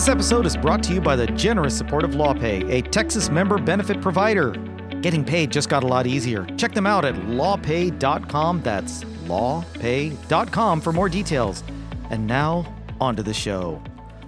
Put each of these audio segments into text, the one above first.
This episode is brought to you by the generous support of LawPay, a Texas member benefit provider. Getting paid just got a lot easier. Check them out at lawpay.com. That's lawpay.com for more details. And now, on to the show.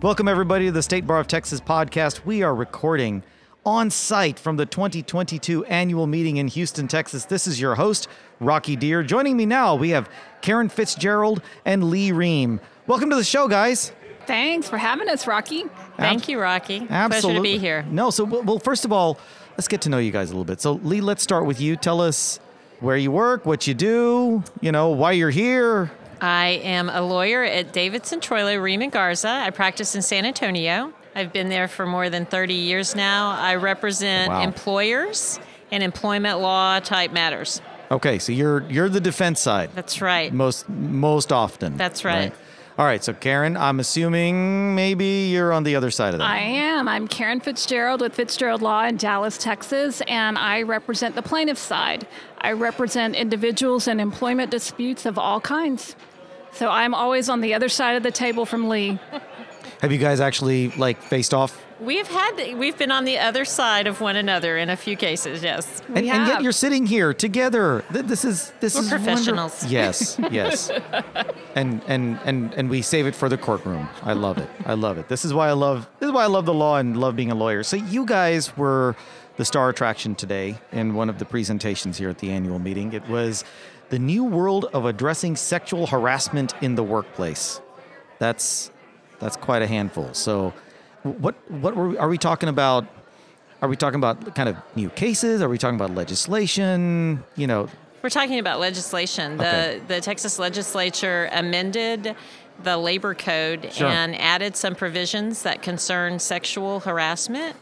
Welcome, everybody, to the State Bar of Texas podcast. We are recording on site from the 2022 annual meeting in Houston, Texas. This is your host, Rocky Dhir. Joining me now, we have Karen Fitzgerald and Lee Ream. Welcome to the show, guys. Thanks for having us, Rocky. Thank you, Rocky. Absolutely. Pleasure to be here. No, so well, well, first of all, let's get to know you guys a little bit. So, Lee, let's start with you. Tell us where you work, what you do, you know, why you're here. I am a lawyer at Davidson Troilo Ream Garza. I practice in San Antonio. I've been there for more than 30 years now. I represent Wow. employers and employment law type matters. Okay, so you're you're the defense side That's right. most most often. That's right. All right, so Karen, I'm assuming maybe you're on the other side of that. I am. I'm Karen Fitzgerald with Fitzgerald Law in Dallas, Texas, and I represent the plaintiff side. I represent individuals in employment disputes of all kinds. So I'm always on the other side of the table from Lee. Have you guys actually like faced off? We've had we've been on the other side of one another in a few cases. Yes. And, and yet you're sitting here together. This is this We're is wonder- professionals. Yes, yes. and and and and we save it for the courtroom. I love it. I love it. This is why I love this is why I love the law and love being a lawyer. So you guys were the star attraction today in one of the presentations here at the annual meeting. It was the new world of addressing sexual harassment in the workplace. That's that's quite a handful. So what what were we, are we talking about? Are we talking about kind of new cases? Are we talking about legislation? You know, We're talking about legislation. Okay. The the Texas legislature amended the labor code Sure. and added some provisions that concern sexual harassment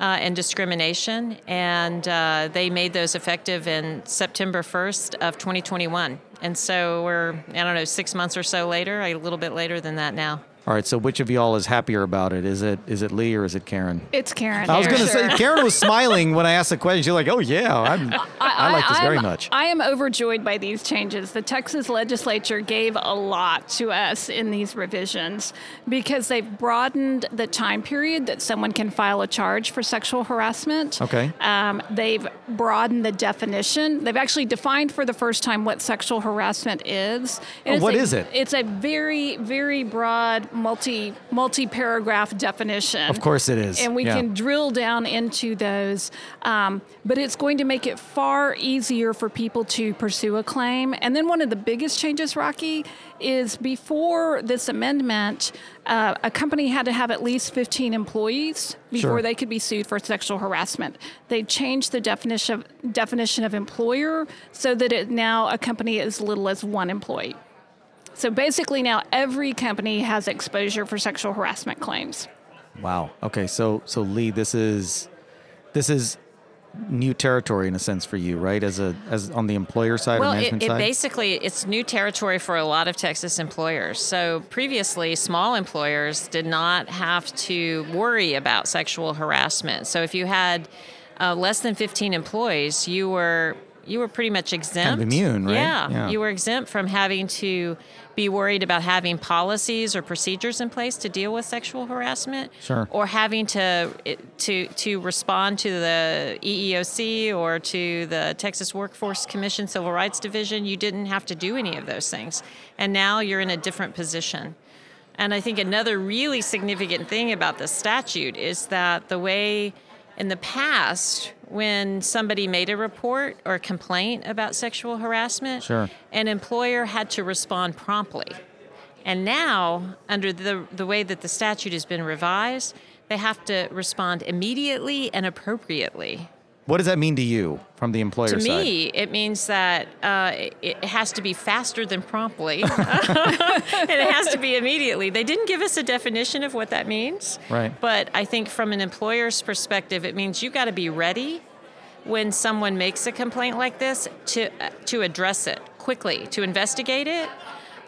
uh, and discrimination, and uh, they made those effective in September 1st of 2021. And so we're I don't know six months or so later, a little bit later than that now. All right. So which of y'all is happier about it? Is it is it Lee or is it Karen? It's Karen. I was going to sure. say Karen was smiling when I asked the question. She's like, "Oh yeah, I'm, I, like this very I'm- much." I am overjoyed by these changes. The Texas legislature gave a lot to us in these revisions because they've broadened the time period that someone can file a charge for sexual harassment. Okay. Um, they've broadened the definition. They've actually defined for the first time what sexual harassment is. Oh, it's what a- is it? It's a very, very broad, multi multi paragraph definition. Of course it is. And we Yeah. can drill down into those, um, but it's going to make it far easier for people to pursue a claim. And then one of the biggest changes, Rocky, is before this amendment, uh, a company had to have at least 15 employees before Sure. they could be sued for sexual harassment. They changed the definition of, definition of employer so that it now a company as little as one employee. So basically, now every company has exposure for sexual harassment claims. Wow. Okay. So so Lee, this is this is new territory in a sense for you, right? As a as on the employer side Well, or it, it side. basically it's new territory for a lot of Texas employers. So previously, small employers did not have to worry about sexual harassment. So if you had uh, less than 15 employees, you were you were pretty much exempt. Kind of immune, right? Yeah, Yeah. you were exempt from having to be worried about having policies or procedures in place to deal with sexual harassment, Sure. or having to to to respond to the EEOC or to the Texas Workforce Commission Civil Rights Division. You didn't have to do any of those things, and now you're in a different position. And I think another really significant thing about the statute is that the way in the past, when somebody made a report or complaint about sexual harassment, Sure. an employer had to respond promptly. And now, under the, the way that the statute has been revised, they have to respond immediately and appropriately. What does that mean to you from the employer To side? me, it means that uh, it, it has to be faster than promptly, and it has to be immediately. They didn't give us a definition of what that means, Right. But I think from an employer's perspective, it means you got to be ready when someone makes a complaint like this to uh, to address it quickly, to investigate it.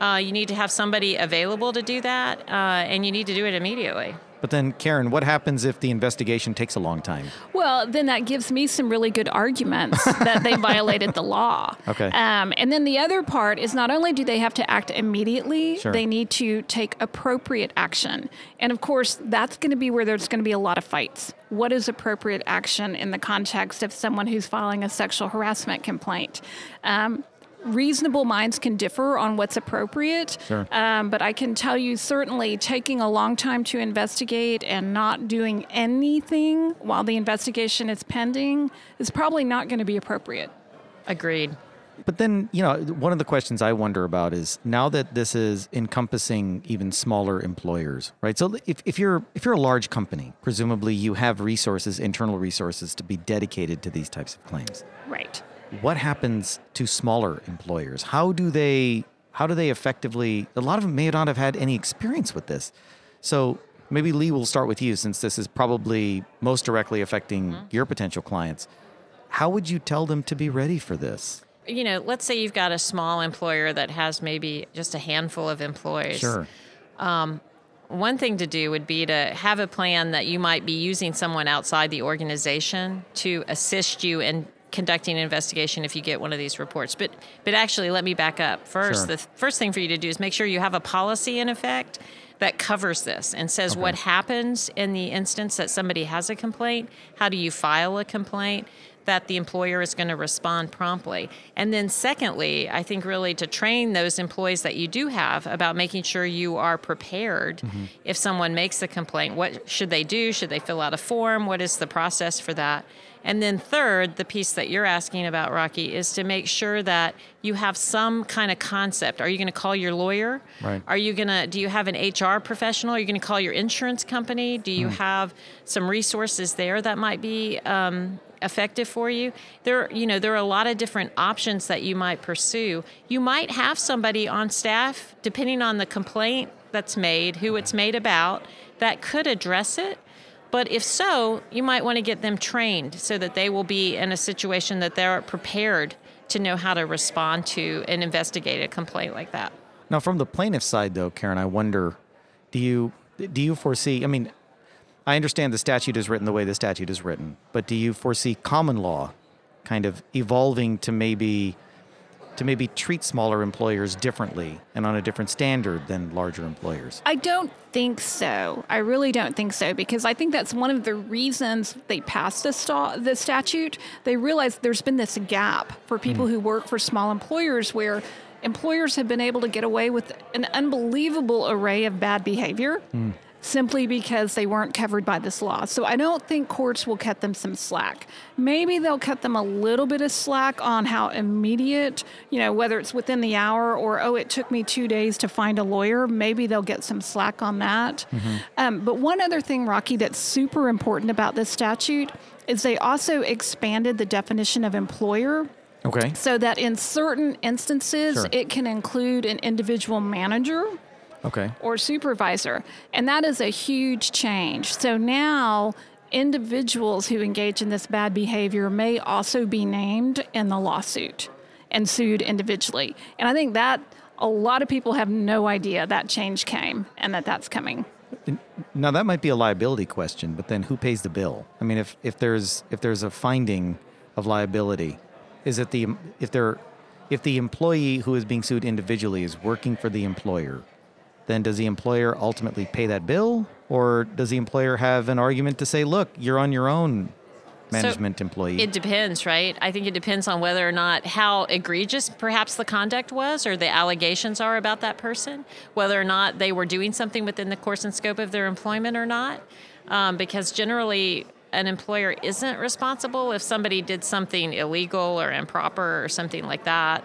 Uh, you need to have somebody available to do that, uh, and you need to do it immediately. But then, Karen, what happens if the investigation takes a long time? Well, then that gives me some really good arguments that they violated the law. Okay. Um, and then the other part is not only do they have to act immediately, Sure. they need to take appropriate action. And of course, that's going to be where there's going to be a lot of fights. What is appropriate action in the context of someone who's filing a sexual harassment complaint? Um, reasonable minds can differ on what's appropriate. Sure. Um, but I can tell you certainly taking a long time to investigate and not doing anything while the investigation is pending is probably not going to be appropriate. Agreed. But then, you know, one of the questions I wonder about is now that this is encompassing even smaller employers, right? So if, if you're if you're a large company, presumably you have resources, internal resources to be dedicated to these types of claims. Right. What happens to smaller employers? How do they how do they effectively a lot of them may not have had any experience with this. So maybe Lee will start with you since this is probably most directly affecting mm-hmm. your potential clients. How would you tell them to be ready for this? You know, let's say you've got a small employer that has maybe just a handful of employees. Sure. Um, one thing to do would be to have a plan that you might be using someone outside the organization to assist you in conducting an investigation if you get one of these reports. But but actually let me back up. First, Sure. the first thing for you to do is make sure you have a policy in effect that covers this and says what happens in the instance that somebody has a complaint, how do you file a complaint? that the employer is going to respond promptly. And then, secondly, I think really to train those employees that you do have about making sure you are prepared mm-hmm. if someone makes a complaint. What should they do? Should they fill out a form? What is the process for that? And then, third, the piece that you're asking about, Rocky, is to make sure that you have some kind of concept. Are you going to call your lawyer? Right. Are you going to, do you have an HR professional? Are you going to call your insurance company? Do you have some resources there that might be um, effective for you? There, you know, there are a lot of different options that you might pursue. You might have somebody on staff, depending on the complaint that's made, who it's made about, that could address it. But if so, you might want to get them trained so that they will be in a situation that they're prepared to know how to respond to and investigate a complaint like that. Now, from the plaintiff side, though, Karen, I wonder, do you do you foresee? I mean, I understand the statute is written the way the statute is written, but do you foresee common law kind of evolving to maybe to maybe treat smaller employers differently and on a different standard than larger employers? I don't think so. I really don't think so because I think that's one of the reasons they passed the, sta- the statute. They realized there's been this gap for people hmm. who work for small employers where employers have been able to get away with an unbelievable array of bad behavior. Hmm. Simply because they weren't covered by this law. So I don't think courts will cut them some slack. Maybe they'll cut them a little bit of slack on how immediate, you know, whether it's within the hour or, oh, it took me two days to find a lawyer. Maybe they'll get some slack on that. Um, but one other thing, Rocky, that's super important about this statute is they also expanded the definition of employer Okay. so that in certain instances Sure. it can include an individual manager Okay. or supervisor. And that is a huge change. So now individuals who engage in this bad behavior may also be named in the lawsuit and sued individually. And I think that a lot of people have no idea that change came and that that's coming. Now that might be a liability question, but then who pays the bill? I mean, if, if there's if there's a finding of liability, is it the if they're if the employee who is being sued individually is working for the employer, then does the employer ultimately pay that bill, or does the employer have an argument to say, "Look, you're on your own, management employee"? It depends, right? I think it depends on whether or not how egregious perhaps the conduct was or the allegations are about that person, whether or not they were doing something within the course and scope of their employment or not. Um, because generally, an employer isn't responsible if somebody did something illegal or improper or something like that.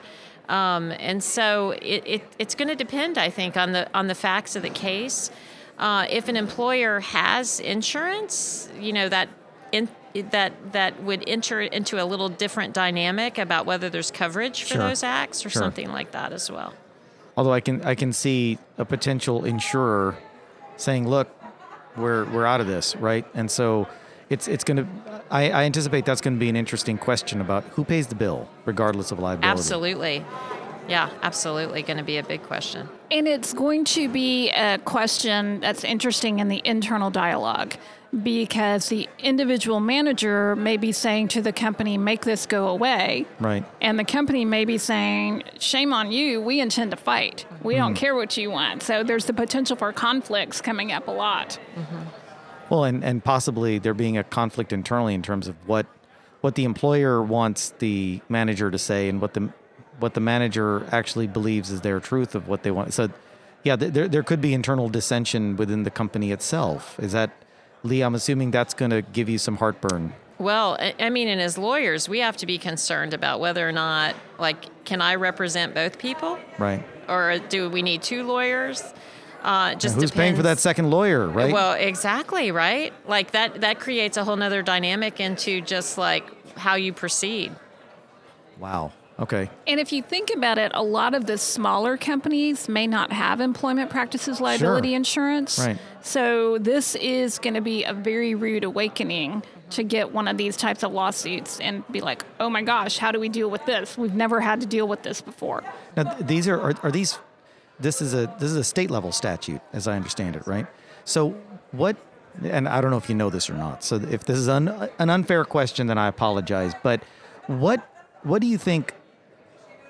Um, and so it, it, it's going to depend, I think, on the on the facts of the case. Uh, if an employer has insurance, you know that in, that that would enter into a little different dynamic about whether there's coverage for Sure. those acts or Sure. something like that as well. Although I can I can see a potential insurer saying, "Look, we're we're out of this, right?" And so it's it's going to. I, I anticipate that's going to be an interesting question about who pays the bill, regardless of liability. Absolutely. Yeah, absolutely going to be a big question. And it's going to be a question that's interesting in the internal dialogue because the individual manager may be saying to the company, make this go away. Right. And the company may be saying, shame on you, we intend to fight. We don't hmm. care what you want. So there's the potential for conflicts coming up a lot. Mm-hmm. Well, and, and possibly there being a conflict internally in terms of what what the employer wants the manager to say and what the what the manager actually believes is their truth of what they want. So, yeah, there there could be internal dissension within the company itself. Is that Lee? I'm assuming that's going to give you some heartburn. Well, I- I mean, and as lawyers, we have to be concerned about whether or not, like, can I represent both people, Right. or do we need two lawyers? Uh, it just Who's paying for that second lawyer, right? Well, exactly, right? Like that that creates a whole nother dynamic into just like how you proceed. wow. Okay. And if you think about it, a lot of the smaller companies may not have employment practices liability Sure. insurance. Right. So this is going to be a very rude awakening to get one of these types of lawsuits and be like, oh my gosh, how do we deal with this? We've never had to deal with this before. Now, these are, are are these this is a this is a state level statute as I understand it, right? So what and I don't know if you know this or not. So if this is un, an unfair question then I apologize, but what what do you think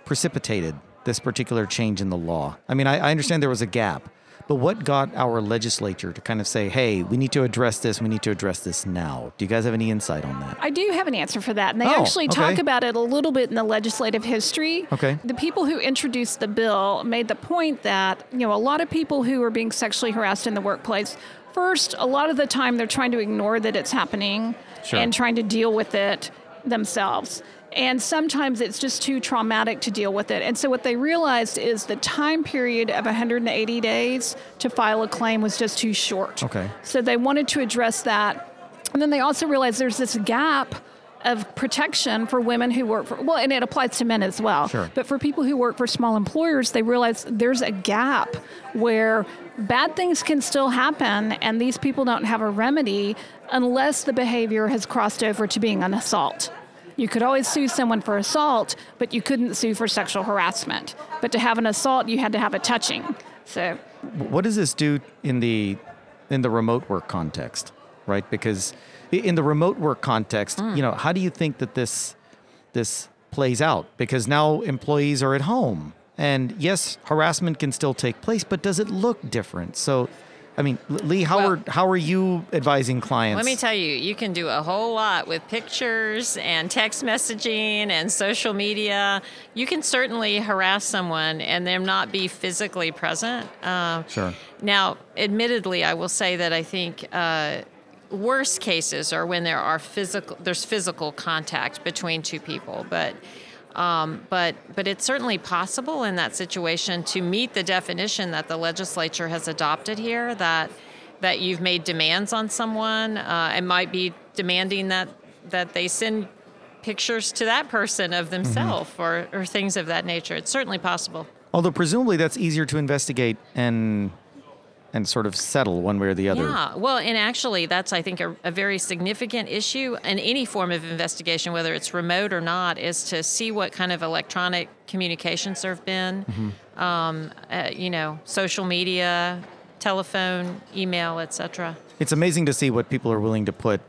precipitated this particular change in the law? I mean, I, I understand there was a gap, but what got our legislature to kind of say, "Hey, we need to address this. We need to address this now"? Do you guys have any insight on that? I do have an answer for that. And they Oh, actually talk about it a little bit in the legislative history. Okay. The people who introduced the bill made the point that, you know, a lot of people who are being sexually harassed in the workplace, first, a lot of the time they're trying to ignore that it's happening Sure. and trying to deal with it themselves. And sometimes it's just too traumatic to deal with it. And so what they realized is the time period of 180 days to file a claim was just too short. Okay. So they wanted to address that. And then they also realized there's this gap of protection for women who work for, well, and it applies to men as well. Sure. But for people who work for small employers, they realize there's a gap where bad things can still happen and these people don't have a remedy unless the behavior has crossed over to being an assault. You could always sue someone for assault, but you couldn't sue for sexual harassment. But to have an assault, you had to have a touching. So what does this do in the in the remote work context right? Because in the remote work context mm. you know how do you think that this this plays out? Because now employees are at home. And yes harassment can still take place but does it look different? So i mean lee how Well- are how are you advising clients Let me tell you, you can do a whole lot with pictures and text messaging and social media. You can certainly harass someone and them not be physically present. Um, Sure. Now, admittedly, I will say that I think uh, worst cases are when there are physical there's physical contact between two people, but. Um, but but it's certainly possible in that situation to meet the definition that the legislature has adopted here that that you've made demands on someone uh, and might be demanding that that they send pictures to that person of themselves or, or things of that nature. It's certainly possible. although presumably that's easier to investigate and and sort of settle one way or the other Yeah, well, and actually, that's I think a, a very significant issue in any form of investigation, whether it's remote or not, is to see what kind of electronic communications there have been. Um, uh, you know, social media, telephone, email, etc. it's amazing to see what people are willing to put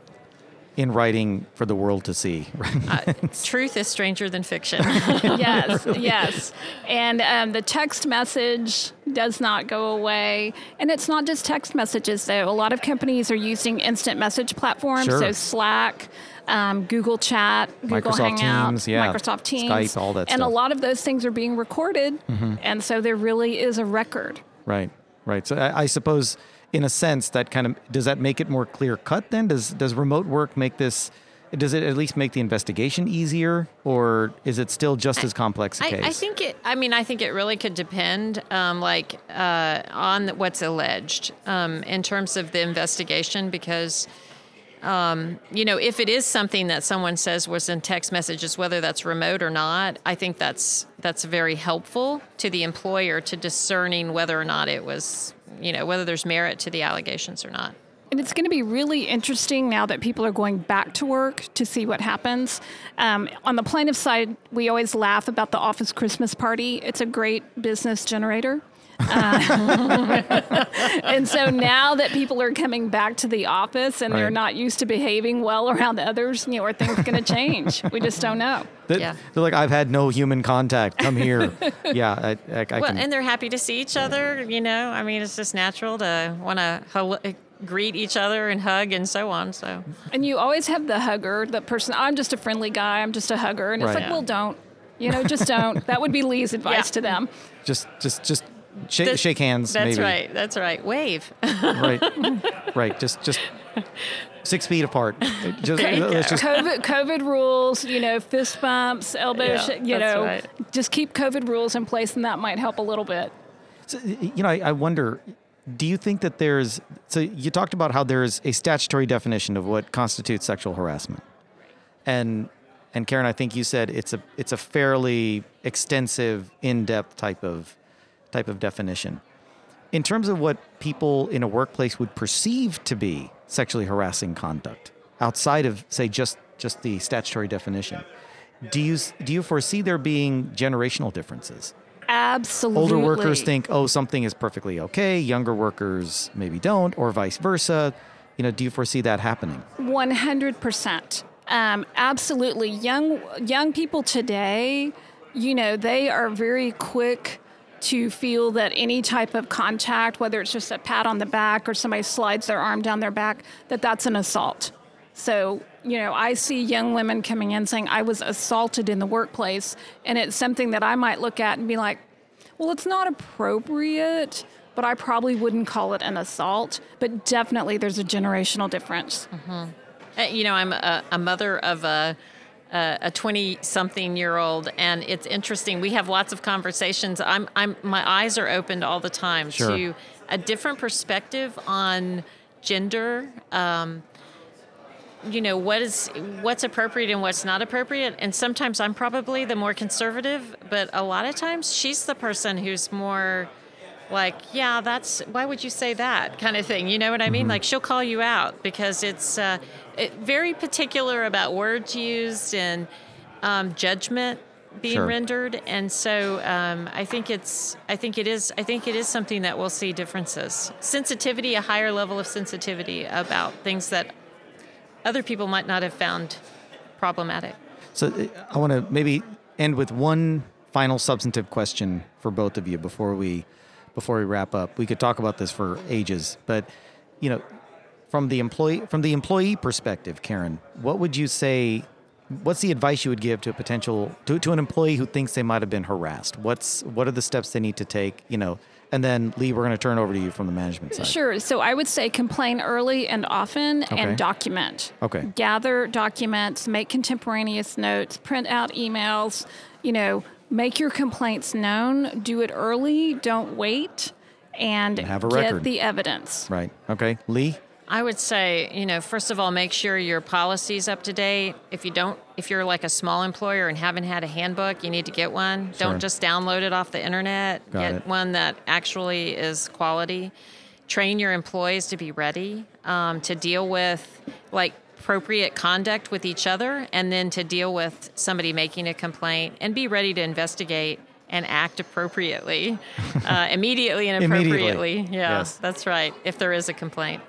in writing for the world to see right Uh, truth is stranger than fiction. yes, yes. And um, the text message does not go away. And it's not just text messages, though. A lot of companies are using instant message platforms, Sure. so Slack. Um, Google Chat, Google Microsoft Hangout, Teams, yeah. Microsoft Teams, Skype, all that and stuff. Mm-hmm. a lot of those things are being recorded, and so there really is a record. Right, right. So I, I suppose, in a sense, that kind of does that make it more clear cut. Then does does remote work make this? Does it at least make the investigation easier, or is it still just as complex a I, case? I think it. I mean, I think it really could depend, um, like uh, on what's alleged um, in terms of the investigation, because. Um, you know, if it is something that someone says was in text messages, whether that's remote or not, I think that's that's very helpful to the employer to discerning whether or not it was, you know, whether there's merit to the allegations or not. And it's going to be really interesting now that people are going back to work to see what happens. Um, on the plaintiff side, we always laugh about the office Christmas party. It's a great business generator. Uh, and so now that people are coming back to the office and they're not used to behaving well around others, you know, are things going to change? we just don't know. They're, Yeah. they're like, I've had no human contact. Come here. yeah, I, I, I Well, can. and they're happy to see each other. You know, I mean, it's just natural to want to hel- greet each other and hug and so on. So And you always have the hugger, the person, I'm just a friendly guy, I'm just a hugger. And it's like, Yeah. well, don't. You know, just don't. That would be Lee's advice Yeah. to them. just, just, just shake, That- shake hands. That's maybe. right. That's right. Wave. Right. right. Just, just six feet apart. Just, There let's just COVID, COVID rules, you know, fist bumps, elbow, Yeah, sh- you know, right. just keep COVID rules in place, and that might help a little bit. So, you know, I, I wonder, do you think that there's, so you talked about how there's a statutory definition of what constitutes sexual harassment. And, and Karen, I think you said it's a, it's a fairly extensive, in-depth type of, type of definition. In terms of what people in a workplace would perceive to be sexually harassing conduct outside of, say, just, just the statutory definition, do you, do you foresee there being generational differences? Absolutely. older workers think oh something is perfectly okay younger workers maybe don't or vice versa you know do you foresee that happening 100%. Um, absolutely. Young young people today, you know, they are very quick to feel that any type of contact, whether it's just a pat on the back or somebody slides their arm down their back, that that's an assault. So, you know, I see young women coming in saying, I was assaulted in the workplace. And it's something that I might look at and be like, well, it's not appropriate, but I probably wouldn't call it an assault. But definitely there's a generational difference. Uh, You know, I'm a, a mother of a a 20 something year old and it's interesting. We have lots of conversations. I'm i'm my eyes are opened all the time Sure. to a different perspective on gender um, you know what is what's appropriate and what's not appropriate. And sometimes i'm probably the more conservative but a lot of times she's the person who's more like yeah that's why would you say that? kind of thing you know what i mean? Like she'll call you out because it's uh, it, very particular about words used and um, judgment being Sure. rendered. And so um, i think it's i think it is i think it is something that we'll see differences. Sensitivity a higher level of sensitivity about things that other people might not have found problematic. So uh, i want to maybe end with one final substantive question for both of you before we before we wrap up we could talk about this for ages but you know from the employee from the employee perspective karen what would you say what's the advice you would give to a potential to, to an employee who thinks they might have been harassed what's what are the steps they need to take you know and then lee we're going to turn over to you from the management side Sure. So I would say complain early and often Okay. and document. Okay. Gather documents, make contemporaneous notes, print out emails, you know, make your complaints known, do it early, don't wait, and, have a get record. the evidence. right okay lee I would say, you know, first of all, make sure your policy's up to date. If you don't, if you're like a small employer and haven't had a handbook, you need to get one. Sure. Don't just download it off the internet. Got get it. one that actually is quality. Train your employees to be ready um, to deal with like appropriate conduct with each other and then to deal with somebody making a complaint and be ready to investigate and act appropriately uh, immediately and Immediately. appropriately. Yeah, Yes. that's right. If there is a complaint.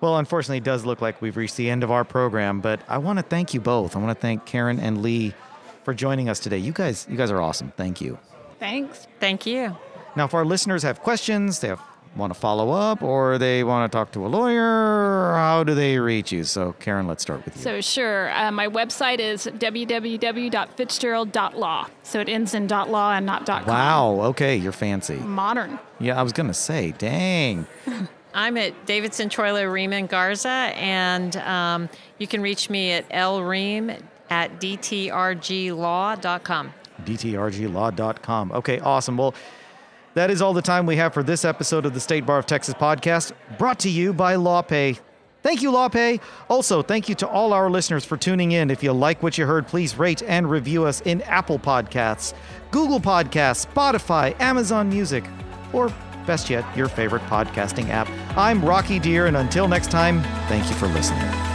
Well, unfortunately, it does look like we've reached the end of our program, but I want to thank you both. I want to thank Karen and Lee for joining us today. You guys, you guys are awesome. Thank you. Thanks. Thank you. Now, if our listeners have questions, they have, want to follow up, or they want to talk to a lawyer, how do they reach you? So, Karen, let's start with you. So sure. Uh, my website is www.fitzgerald.law. So it ends in .law and not .com. wow. Okay, you're fancy. Modern. Yeah, I was gonna say, dang. I'm at Davidson Troilo Ream and Garza, and um, you can reach me at lream at dtrglaw.com. DTRGlaw.com. Okay, awesome. Well, that is all the time we have for this episode of the State Bar of Texas podcast, brought to you by LawPay. Thank you, LawPay. Also, thank you to all our listeners for tuning in. If you like what you heard, please rate and review us in Apple Podcasts, Google Podcasts, Spotify, Amazon Music, or best yet, your favorite podcasting app. I'm Rocky Dhir, and until next time, thank you for listening.